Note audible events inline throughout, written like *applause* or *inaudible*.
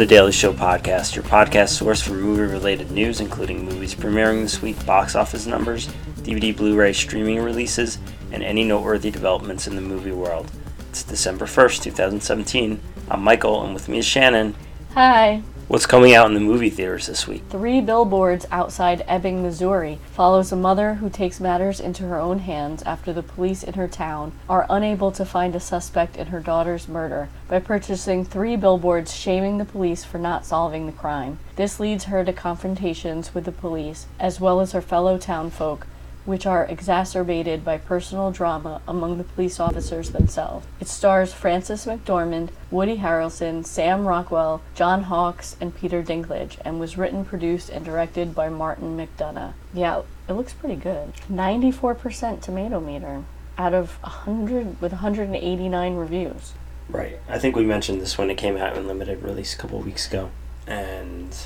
To Daily Show Podcast, your podcast source for movie related news, including movies premiering this week, box office numbers, DVD Blu ray streaming releases, and any noteworthy developments in the movie world. It's December 1st, 2017. I'm Michael, and with me is Shannon. Hi. What's coming out in the movie theaters this week? Three billboards outside Ebbing, Missouri follows a mother who takes matters into her own hands after the police in her town are unable to find a suspect in her daughter's murder by purchasing three billboards shaming the police for not solving the crime. This leads her to confrontations with the police as well as her fellow townfolk which are exacerbated by personal drama among the police officers themselves. It stars Frances McDormand, Woody Harrelson, Sam Rockwell, John Hawkes, and Peter Dinklage, and was written, produced, and directed by Martin McDonagh. Yeah, it looks pretty good. 94% tomato meter out of 100 with 189 reviews. Right. I think we mentioned this when it came out in limited release a couple weeks ago. And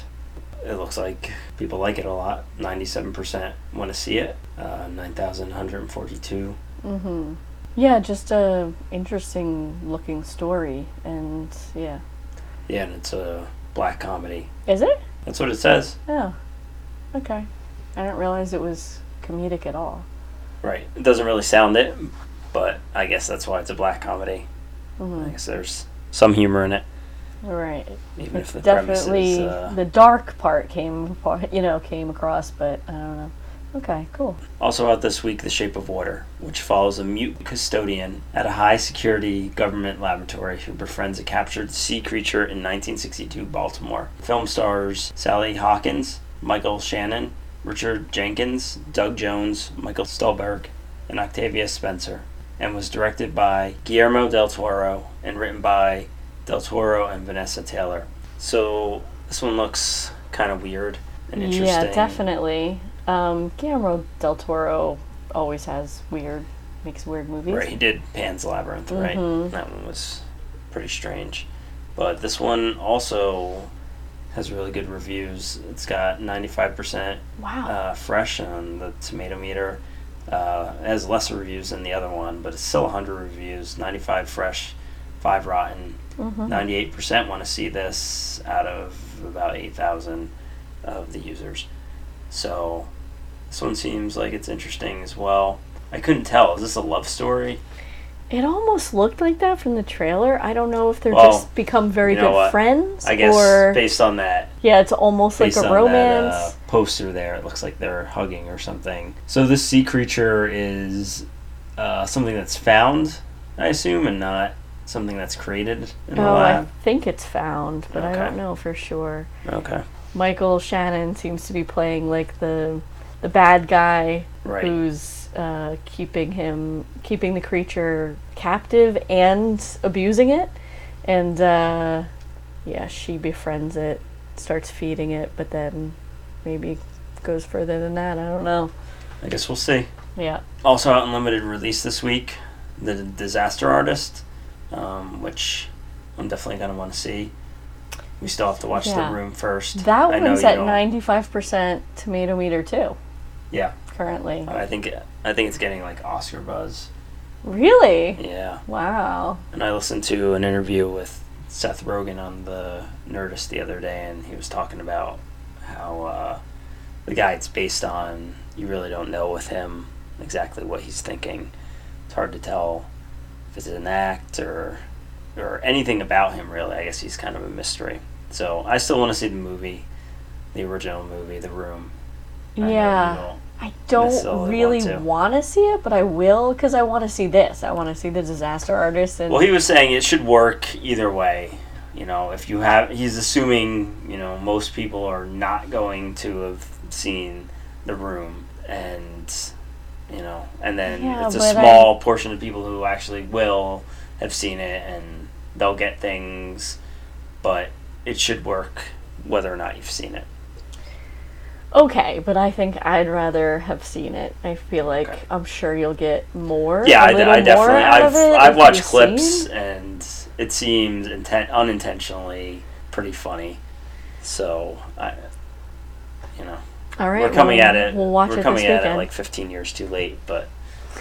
it looks like people like it a lot. 97% want to see it. Uh, 9,142. Mm-hmm. Yeah, just a interesting looking story, and yeah. Yeah, and it's a black comedy. Is it? That's what it says. Oh, okay. I didn't realize it was comedic at all. Right. It doesn't really sound it, but I guess that's why it's a black comedy. Mm-hmm. I guess there's some humor in it, Right. even if the definitely is. Uh, the dark part came *laughs* you know, came across, but I don't know. Okay, cool. Also out this week, The Shape of Water, which follows a mute custodian at a high security government laboratory who befriends a captured sea creature in 1962 Baltimore. Film stars Sally Hawkins, Michael Shannon, Richard Jenkins, Doug Jones, Michael Stuhlbarg, and Octavia Spencer, and was directed by Guillermo del Toro and written by del Toro and Vanessa Taylor. So this one looks kind of weird and interesting. Yeah, definitely. Um, Guillermo del Toro always has weird, makes weird movies. Right, he did Pan's Labyrinth, right? Mhm. That one was pretty strange. But this one also has really good reviews. It's got 95% Wow. uh, fresh on the tomato meter. Uh, it has lesser reviews than the other one, but it's still 100 reviews. 95 fresh, 5 rotten. Mhm. 98% want to see this out of about 8,000 of the users. So this one seems like it's interesting as well. I couldn't tell. Is this a love story? It almost looked like that from the trailer. I don't know if they're Well, just become very you know good what? friends I guess or based on that, yeah, it's almost like a romance. that uh, poster there, it looks like they're hugging or something. So this sea creature is uh, something that's found, I assume, and not something that's created in the oh, I think it's found, but I don't know for sure. Okay, Michael Shannon seems to be playing like the the bad guy right. who's uh, keeping him keeping the creature captive and abusing it, and uh, yeah, she befriends it, starts feeding it, but then maybe goes further than that. I don't know. I guess we'll see. Yeah. Also out in limited release this week, The Disaster Artist, um, which I'm definitely gonna want to see. We still have to watch Yeah. The Room first. That I one's at ninety five percent tomato meter too. Yeah. Currently. I think I think it's getting like Oscar buzz. Really? Yeah. Wow. And I listened to an interview with Seth Rogen on the Nerdist the other day, and he was talking about how uh, the guy it's based on, you really don't know with him exactly what he's thinking. It's hard to tell if it's an act or or anything about him. Really, I guess he's kind of a mystery. So I still want to see the movie, the original movie, The Room. Yeah. I don't really want to. want to see it, but I will because I want to see this. I want to see the disaster artist and Well, he was saying it should work either way. You know, if you have, he's assuming, you know, most people are not going to have seen The Room, and, you know, and then Yeah, it's a small portion of people who actually will have seen it and they'll get things, but it should work whether or not you've seen it. okay, but I think I'd rather have seen it. I feel like Okay. I'm sure you'll get more. Yeah, a I, little I more definitely, I've, I've watched clips seen. and it seems inten- unintentionally pretty funny. So, I, you know. All right, we're coming well, at it. We'll watch we're it coming at it like 15 years too late, but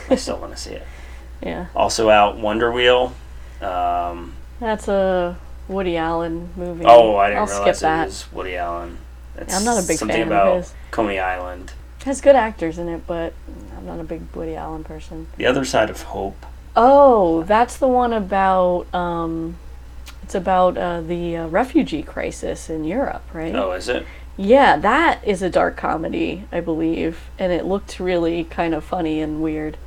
I still want to see it. *laughs* yeah, Also out, Wonder Wheel. Um, that's a Woody Allen movie. Oh, I didn't I'll realize skip that. it was Woody Allen. I'm not a big something fan of about his. Coney Island. has good actors in it, but I'm not a big Woody Allen person. The other side of hope. Oh, that's the one about um, it's about uh, the uh, refugee crisis in Europe, right? Oh, is it? Yeah, that is a dark comedy, I believe, and it looked really kind of funny and weird.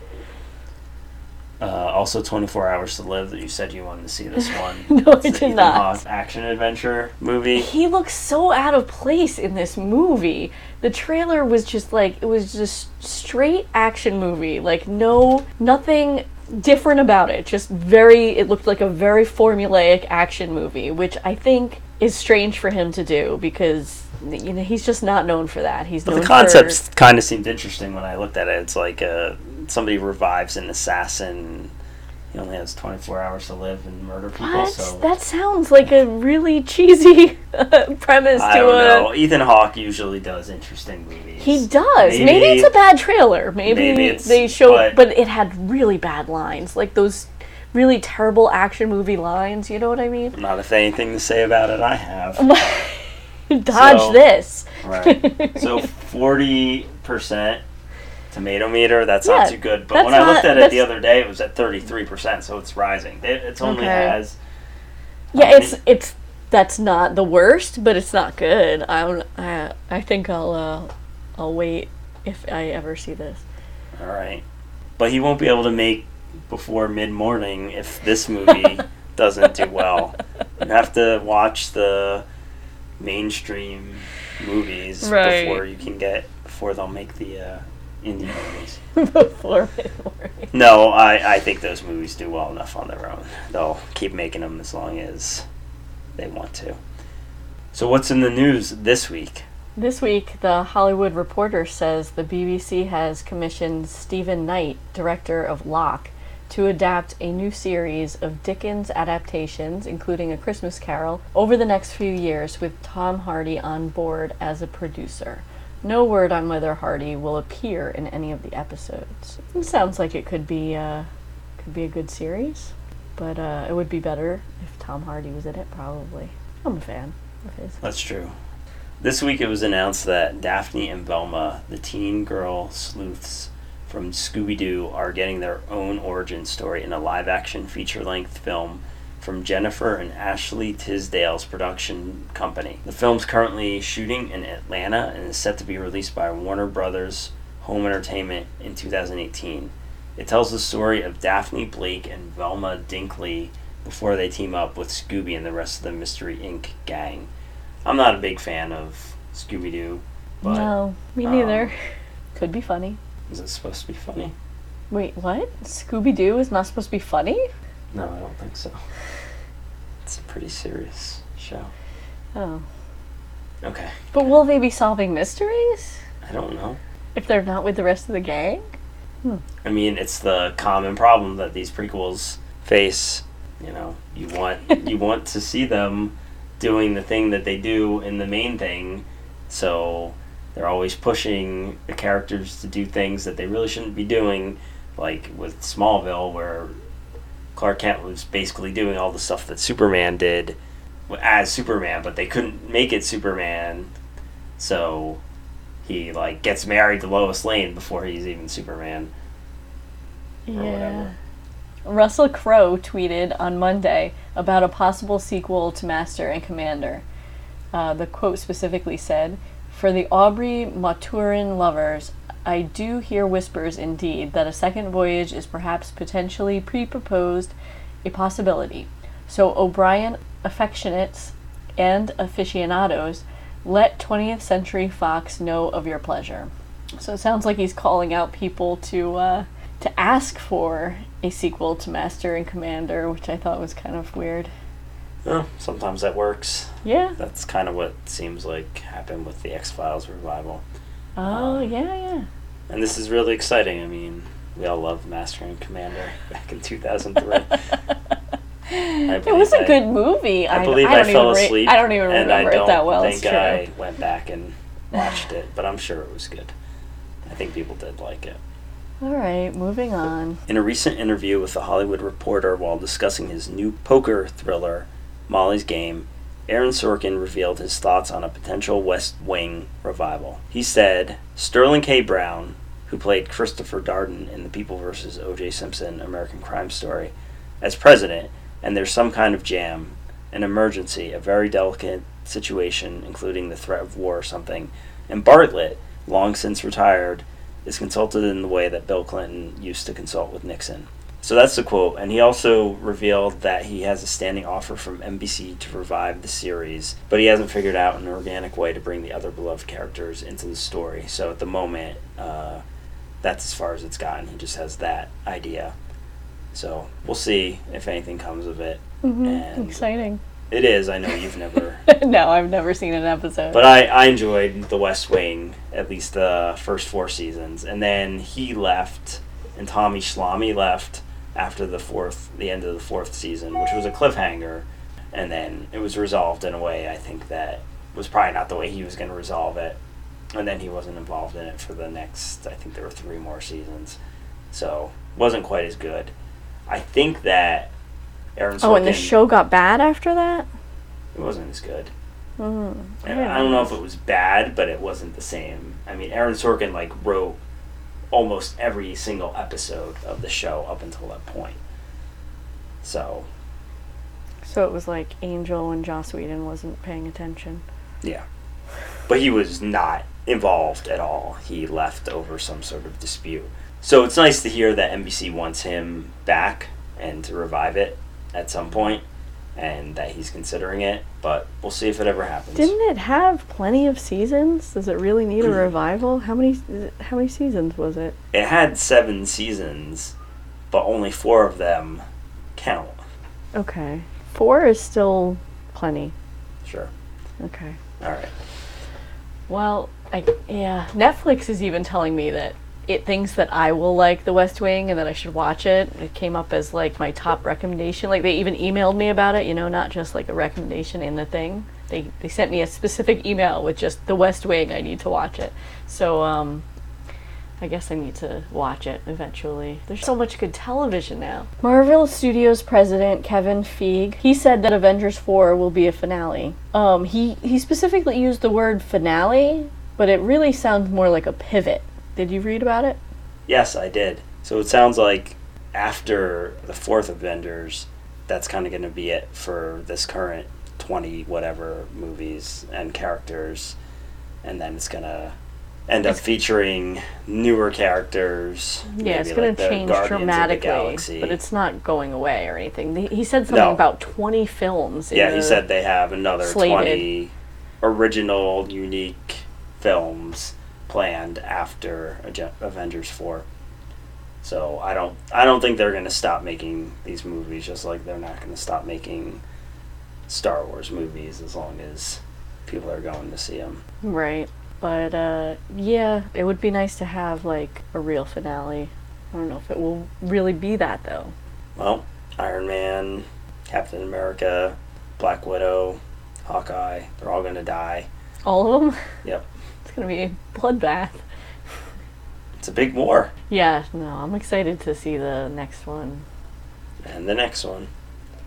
Uh, also, 24 Hours to Live. That you said you wanted to see this *laughs* one. No, I It's the did Ethan not. Hawke action adventure movie. He looks so out of place in this movie. The trailer was just like it was just straight action movie, like no nothing different about it. Just very it looked like a very formulaic action movie, which I think is strange for him to do because you know he's just not known for that. He's But the for- concept kind of seemed interesting when I looked at it. It's like uh, somebody revives an assassin. He only has 24 hours to live and murder people. What? So That sounds like a really cheesy *laughs* premise I to don't a. know. Ethan Hawke usually does interesting movies. He does. Maybe, Maybe- it's a bad trailer. Maybe, Maybe it's- they show, but- but, it had really bad lines, like those really terrible action movie lines. You know what I mean? Not if anything to say about it, I have. *laughs* *laughs* Dodge So- this. Right. So *laughs* 40% tomato meter, that's not too good. But when I looked not- at it the other day, it was at 33%, so it's rising. It it's only Okay. has. Yeah, it's it's that's not the worst, but it's not good. I don't. I I think I'll uh, I'll wait if I ever see this. All right. But he won't be able to make before mid morning if this movie *laughs* doesn't do well. You have to watch the mainstream movies Right. before you can get before they'll make the uh, indie movies. *laughs* Before. No, I, I think those movies do well enough on their own. They'll keep making them as long as they want to. So what's in the news this week? This week, the Hollywood Reporter says the BBC has commissioned Steven Knight, director of Locke, to adapt a new series of Dickens adaptations, including A Christmas Carol, over the next few years with Tom Hardy on board as a producer. No word on whether Hardy will appear in any of the episodes. It sounds like it could be uh, could be a good series, but uh, it would be better if Tom Hardy was in it. Probably. I'm a fan of his. That's true. This week it was announced that Daphne and Velma, the teen girl sleuths from Scooby Doo, are getting their own origin story in a live action feature length film from Jennifer and Ashley Tisdale's production company. The film's currently shooting in Atlanta and is set to be released by Warner Brothers Home Entertainment in 2018. It tells the story of Daphne Blake and Velma Dinkley before they team up with Scooby and the rest of the Mystery Inc. gang. I'm not a big fan of Scooby Doo, but no, me um, neither. Could be funny. Is it supposed to be funny? Wait, what? Scooby Doo is not supposed to be funny? No, I don't think so. It's a pretty serious show. Oh. Okay, But will they be solving mysteries? I don't know. If they're not with the rest of the gang? Hmm. I mean, it's the common problem that these prequels face. You know, you want *laughs* you want to see them doing the thing that they do in the main thing, so they're always pushing the characters to do things that they really shouldn't be doing, like with Smallville, where Clark Kent was basically doing all the stuff that Superman did as Superman, but they couldn't make it Superman, so he like gets married to Lois Lane before he's even Superman. Or whatever. Russell Crowe tweeted on Monday about a possible sequel to Master and Commander. Uh, the quote specifically said, For the Aubrey Maturin lovers, I do hear whispers indeed that a second voyage is perhaps potentially pre proposed, a possibility. So, O'Brian affectionates and aficionados, let 20th Century Fox know of your pleasure. So it sounds like he's calling out people to uh, to ask for a sequel to Master and Commander, which I thought was kind of weird. Well, sometimes that works. Yeah. That's kind of what seems like happened with the X Files revival. Oh Um, yeah, yeah. And this is really exciting. I mean, we all loved Master and Commander *laughs* back in 2003. *laughs* It was a I- good movie. I believe I, don't fell even re- asleep. I don't even remember I don't it that well. think It's true. I went back and watched it, but I'm sure it was good. I think people did like it. All right, moving on. In a recent interview with The Hollywood Reporter while discussing his new poker thriller, Molly's Game, Aaron Sorkin revealed his thoughts on a potential West Wing revival. He said, Sterling K. Brown, who played Christopher Darden in the People vs. O.J. Simpson American Crime Story, as president, and there's some kind of jam, an emergency, a very delicate situation, including the threat of war or something, and Bartlet, long since retired, is consulted in the way that Bill Clinton used to consult with Nixon. So that's the quote. And he also revealed that he has a standing offer from NBC to revive the series, but he hasn't figured out an organic way to bring the other beloved characters into the story. So at the moment, uh, that's as far as it's gotten. He just has that idea. So we'll see if anything comes of it. Mm-hmm. And Exciting. It is. I know you've never. *laughs* no, I've never seen an episode. But I, I enjoyed The West Wing, at least the first four seasons. And then he left, and Tommy Schlamme left after the fourth, the end of the fourth season, which was a cliffhanger. And then it was resolved in a way I think that was probably not the way he was going to resolve it. And then he wasn't involved in it for the next, I think there were three more seasons. So, wasn't quite as good. I think that Aaron Sorkin, oh, and the show got bad after that? it wasn't as good. Mm, I, I don't know if it was bad, but it wasn't the same. I mean, Aaron Sorkin like wrote almost every single episode of the show up until that point. So So it was like Angel and Joss Whedon wasn't paying attention. yeah, but he was not involved at all. He left over some sort of dispute. So it's nice to hear that NBC wants him back and to revive it at some point, and that he's considering it. But we'll see if it ever happens. Didn't it have plenty of seasons? Does it really need a mm. revival? How many how many seasons was it? it had seven seasons, but only four of them count. Okay. 4 is still plenty. Sure. Okay. All right. Well, I yeah, Netflix is even telling me that it thinks that I will like The West Wing and that I should watch it. It came up as like my top recommendation. Like they even emailed me about it, you know, not just like a recommendation in the thing. They they sent me a specific email with just The West Wing. I need to watch it. So um I guess I need to watch it eventually. There's so much good television now. Marvel Studios president Kevin Feige, he said that Avengers 4 will be a finale. Um, he, he specifically used the word finale, but it really sounds more like a pivot. Did you read about it? Yes, I did. So it sounds like after the fourth Avengers, that's kind of going to be it for this current 20 whatever movies and characters. And then it's going to end up featuring newer characters. Yeah, it's going like to change Guardians dramatically, but it's not going away or anything. He- He said something No. about 20 films. Yeah, he said they have another slated. 20 original, unique films planned after Avengers 4. So I don't I don't think they're going to stop making these movies just like they're not going to stop making Star Wars movies as long as people are going to see them. Right. But uh, yeah, it would be nice to have like a real finale. I don't know if it will really be that though. Well, Iron Man, Captain America, Black Widow, Hawkeye, they're all going to die. All of them? Yep. It's gonna be a bloodbath. It's a big war. Yeah, no, I'm excited to see the next one. And the next one.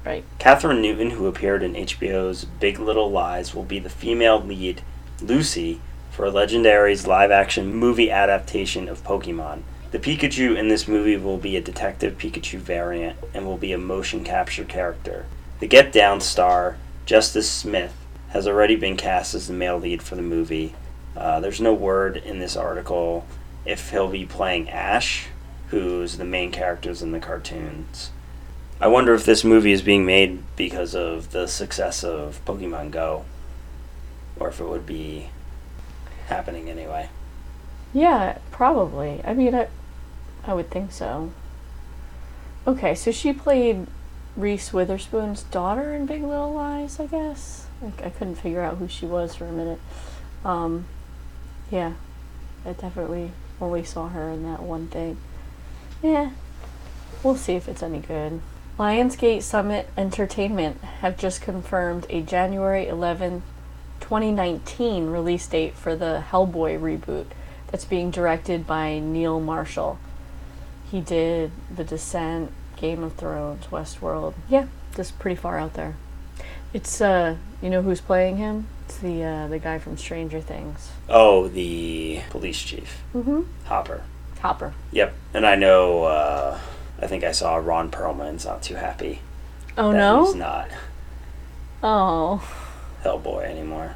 Right. Kathryn Newton, who appeared in HBO's Big Little Lies, will be the female lead, Lucy, for Legendary's live action movie adaptation of Pokemon. The Pikachu in this movie will be a Detective Pikachu variant and will be a motion capture character. The Get Down star, Justice Smith, has already been cast as the male lead for the movie. Uh, there's no word in this article if he'll be playing Ash, who's the main characters in the cartoons. I wonder if this movie is being made because of the success of Pokemon Go, or if it would be happening anyway. Yeah, probably. I mean, I, I would think so. Okay, so she played Reese Witherspoon's daughter in Big Little Lies, I guess. I, I couldn't figure out who she was for a minute. Um, yeah, I definitely only saw her in that one thing. Yeah, we'll see if it's any good. Lionsgate Summit Entertainment have just confirmed a January 11, 2019 release date for the Hellboy reboot that's being directed by Neil Marshall. He did The Descent, Game of Thrones, Westworld. Yeah, just pretty far out there. It's uh, you know who's playing him? The uh, the guy from Stranger Things. Oh, the police chief, Mm-hmm. Hopper. Hopper. Yep. And I know, uh, I think I saw Ron Perlman's not too happy. Oh that He's not Oh. Hellboy anymore.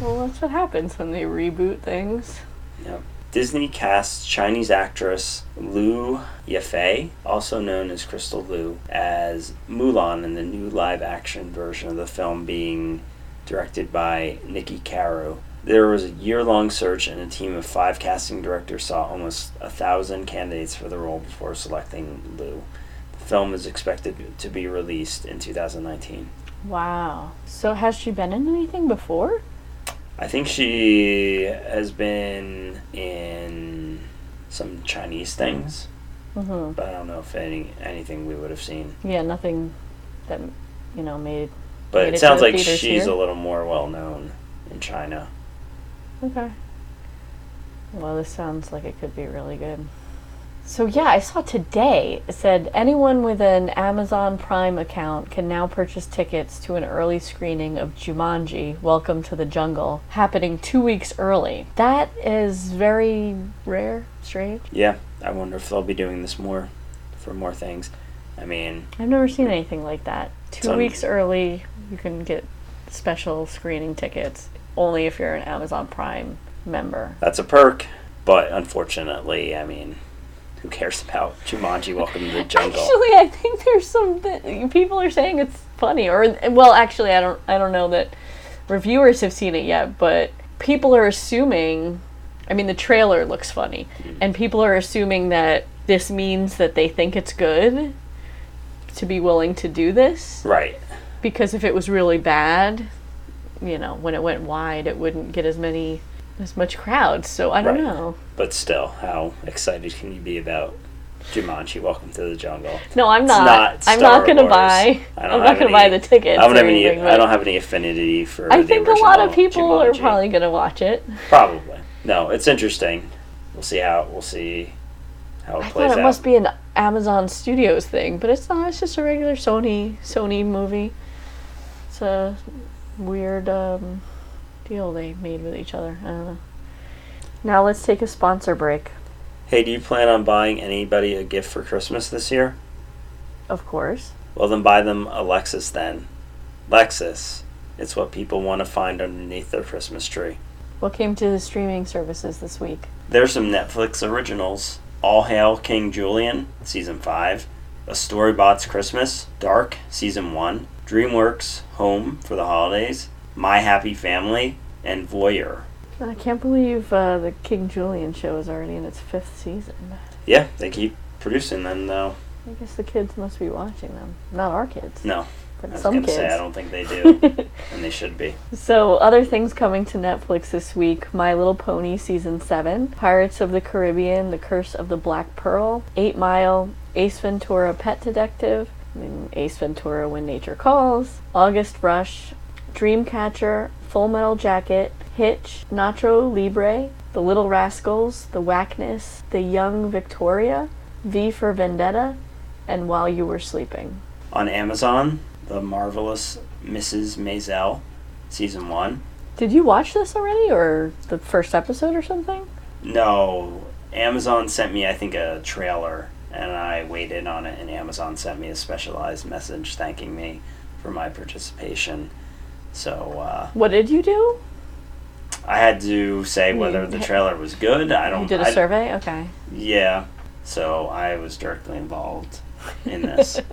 Well, that's what happens when they reboot things. Yep. Disney casts Chinese actress Lu Yafei, also known as Crystal Lu, as Mulan in the new live action version of the film being directed by Niki Caro. There was a year long search, and a team of five casting directors saw almost a thousand candidates for the role before selecting Lu. The film is expected to be released in 2019. Wow. So has she been in anything before? I think she has been in some Chinese things. Mm-hmm. but I don't know if any anything we would have seen. Yeah, nothing that you know made. But it it sounds like she's here? a little more well known in China. Okay. Well, this sounds like it could be really good. So yeah, I saw today it said anyone with an Amazon Prime account can now purchase tickets to an early screening of Jumanji: Welcome to the Jungle, happening two weeks early. That is very rare, strange. Yeah, I wonder if they'll be doing this more for more things. I mean, I've never seen anything like that. Two weeks early, you can get special screening tickets only if you're an Amazon Prime member. that's a perk, but unfortunately, I mean, who cares about Jumanji Welcome to the *laughs* Jungle? Actually, I think there's some th- people are saying it's funny, or well, actually, I don't, I don't know that reviewers have seen it yet, but people are assuming. I mean, the trailer looks funny, hmm. and people are assuming that this means that they think it's good to be willing to do this. right. Because if it was really bad, you know, when it went wide, it wouldn't get as many, as much crowds. So I don't Right. know. But still, how excited can you be about Jumanji Welcome to the Jungle? No, I'm not. not I'm not gonna buy. I I'm not gonna buy the tickets. I don't have any. anything, I don't have any affinity for. I think a lot of people are probably going to watch it. Probably. No, it's interesting. We'll see how we'll see how it I plays thought it out. must be an Amazon Studios thing, but it's not. It's just a regular Sony Sony movie. It's a weird um, deal they made with each other. I don't know. Now let's take a sponsor break. Hey, do you plan on buying anybody a gift for Christmas this year? Of course. Well, then buy them a Lexus then. Lexus. It's what people want to find underneath their Christmas tree. What came to the streaming services this week? There's some Netflix originals. All Hail King Julien, Season 5. A Storybots Christmas, Dark, Season 1. DreamWorks, Home for the Holidays. My Happy Family, and Voyeur. I can't believe uh, the King Julien show is already in its fifth season. Yeah, they keep producing them though. I guess the kids must be watching them. Not our kids, No, but some kids. say I don't think they do, *laughs* and they should be. So, other things coming to Netflix this week My Little Pony Season 7, Pirates of the Caribbean, The Curse of the Black Pearl, 8 Mile, Ace Ventura Pet Detective, I mean, Ace Ventura When Nature Calls, August Rush, Dreamcatcher, Full Metal Jacket, Hitch, Nacho Libre, The Little Rascals, The Whackness, The Young Victoria, V for Vendetta, and While You Were Sleeping. On Amazon, The Marvelous Mrs. Maisel, Season 1. Did you watch this already, or the first episode or something? No, Amazon sent me, I think, a trailer, and I waited on it, and Amazon sent me a specialized message thanking me for my participation. So uh, What did you do? I had to say whether the trailer was good. I don't. You did a I- survey? Okay. Yeah. So I was directly involved in this. *laughs*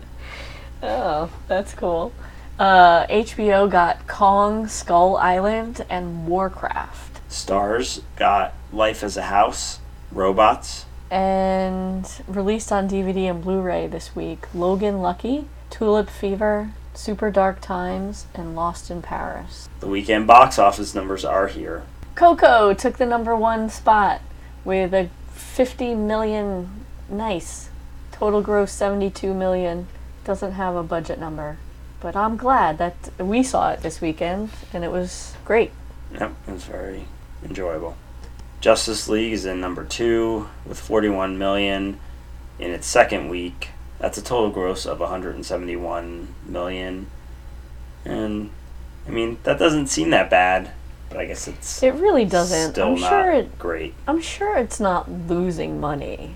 Oh, that's cool. Uh, HBO got Kong, Skull Island, and Warcraft. Starz got Life as a House, Robots, And released on DVD and Blu ray this week Logan Lucky, Tulip Fever, Super Dark Times, and Lost in Paris. The weekend box office numbers are here. Coco took the number one spot with a 50 million. Nice. Total gross 72 million. Doesn't have a budget number. But I'm glad that we saw it this weekend and it was great. Yep, it was very enjoyable. Justice League is in number two with 41 million in its second week. That's a total gross of 171 million. and I mean that doesn't seem that bad, but I guess it's It really doesn't. still I'm not sure it great. I'm sure it's not losing money.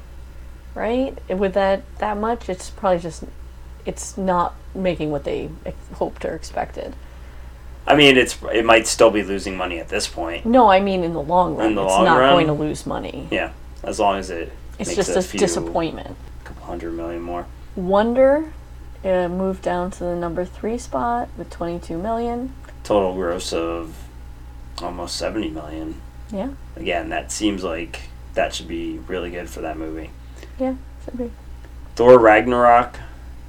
Right? With that that much, it's probably just it's not making what they hoped or expected. I mean, it's it might still be losing money at this point. No, I mean in the long run, In the it's long not run? going to lose money. Yeah, as long as it It's makes just a disappointment. a few, disappointment. couple hundred million more. Wonder uh, moved down to the number three spot with 22 million. Total gross of almost seventy million. Yeah, Again, that seems like that should be really good for that movie. yeah, should be. Thor Ragnarok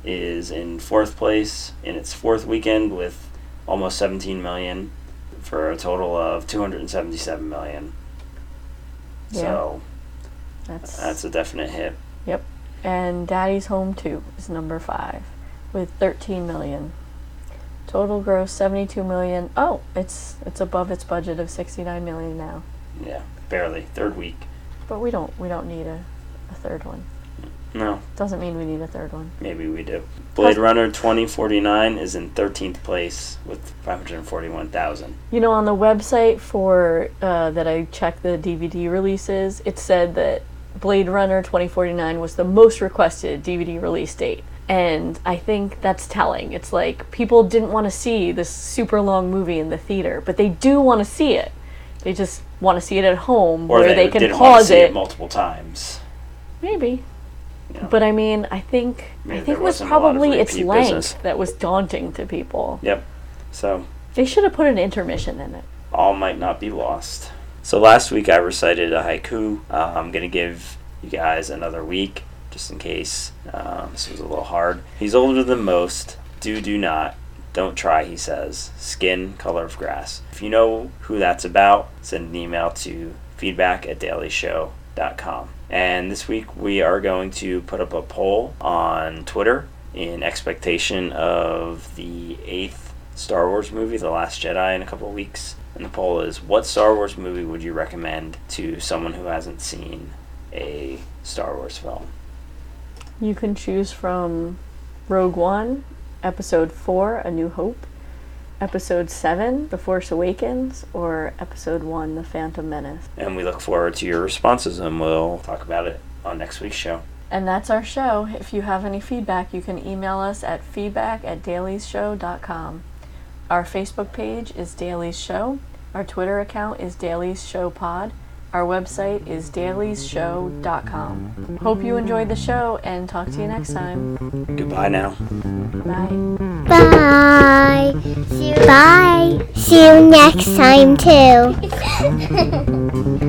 is in fourth place in its fourth weekend with almost 17 million for a total of 277 million. So That's, that's a definite hit. Yep. And Daddy's Home 2 is number five with 13 million. Total gross 72 million. Oh, it's it's above its budget of 69 million now. Yeah, barely. Third week. But we don't we don't need a, a third one. No, Doesn't mean we need a third one. maybe we do. Blade Runner 2049 is in 13th place with 541,000. You know, on the website for uh, that I checked the DVD releases, it said that Blade Runner 2049 was the most requested DVD release date. And I think that's telling. It's like people didn't want to see this super long movie in the theater, but they do want to see it. They just want to see it at home Or where they, they, can didn't want to pause see it. it multiple times. Maybe. Yeah. But I mean, I think Maybe I think it was wasn't a lot of probably its length business. that was daunting to people. Yep. So They should have put an intermission in it. all might not be lost. So last week I recited a haiku. Uh, I'm gonna give you guys another week just in case um, this was a little hard. He's older than most. Do do not. Don't try, he says. Skin color of grass. If you know who that's about, send an email to feedback at dailieshow.com. And this week we are going to put up a poll on Twitter in expectation of the eighth Star Wars movie, The Last Jedi, in a couple of weeks. And the poll is what Star Wars movie would you recommend to someone who hasn't seen a Star Wars film? You can choose from Rogue One, Episode 4, A New Hope, Episode 7, The Force Awakens, or Episode 1, The Phantom Menace. And we look forward to your responses and we'll talk about it on next week's show. And that's our show. If you have any feedback, you can email us at feedback at dailieshow.com. Our Facebook page is Dailies Show. Our Twitter account is Dailies Show Pod. Our website is dailieshow.com. Hope you enjoyed the show and talk to you next time. Goodbye now. Bye. Bye. See you. Bye. See you next time too. *laughs*